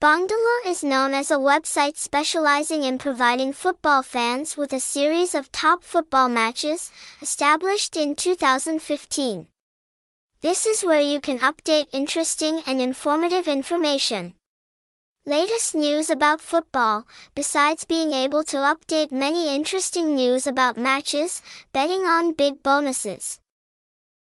Bongdalu is known as a website specializing in providing football fans with a series of top football matches, established in 2015. This is where you can update interesting and informative information. Latest news about football, besides being able to update many interesting news about matches, betting on big bonuses.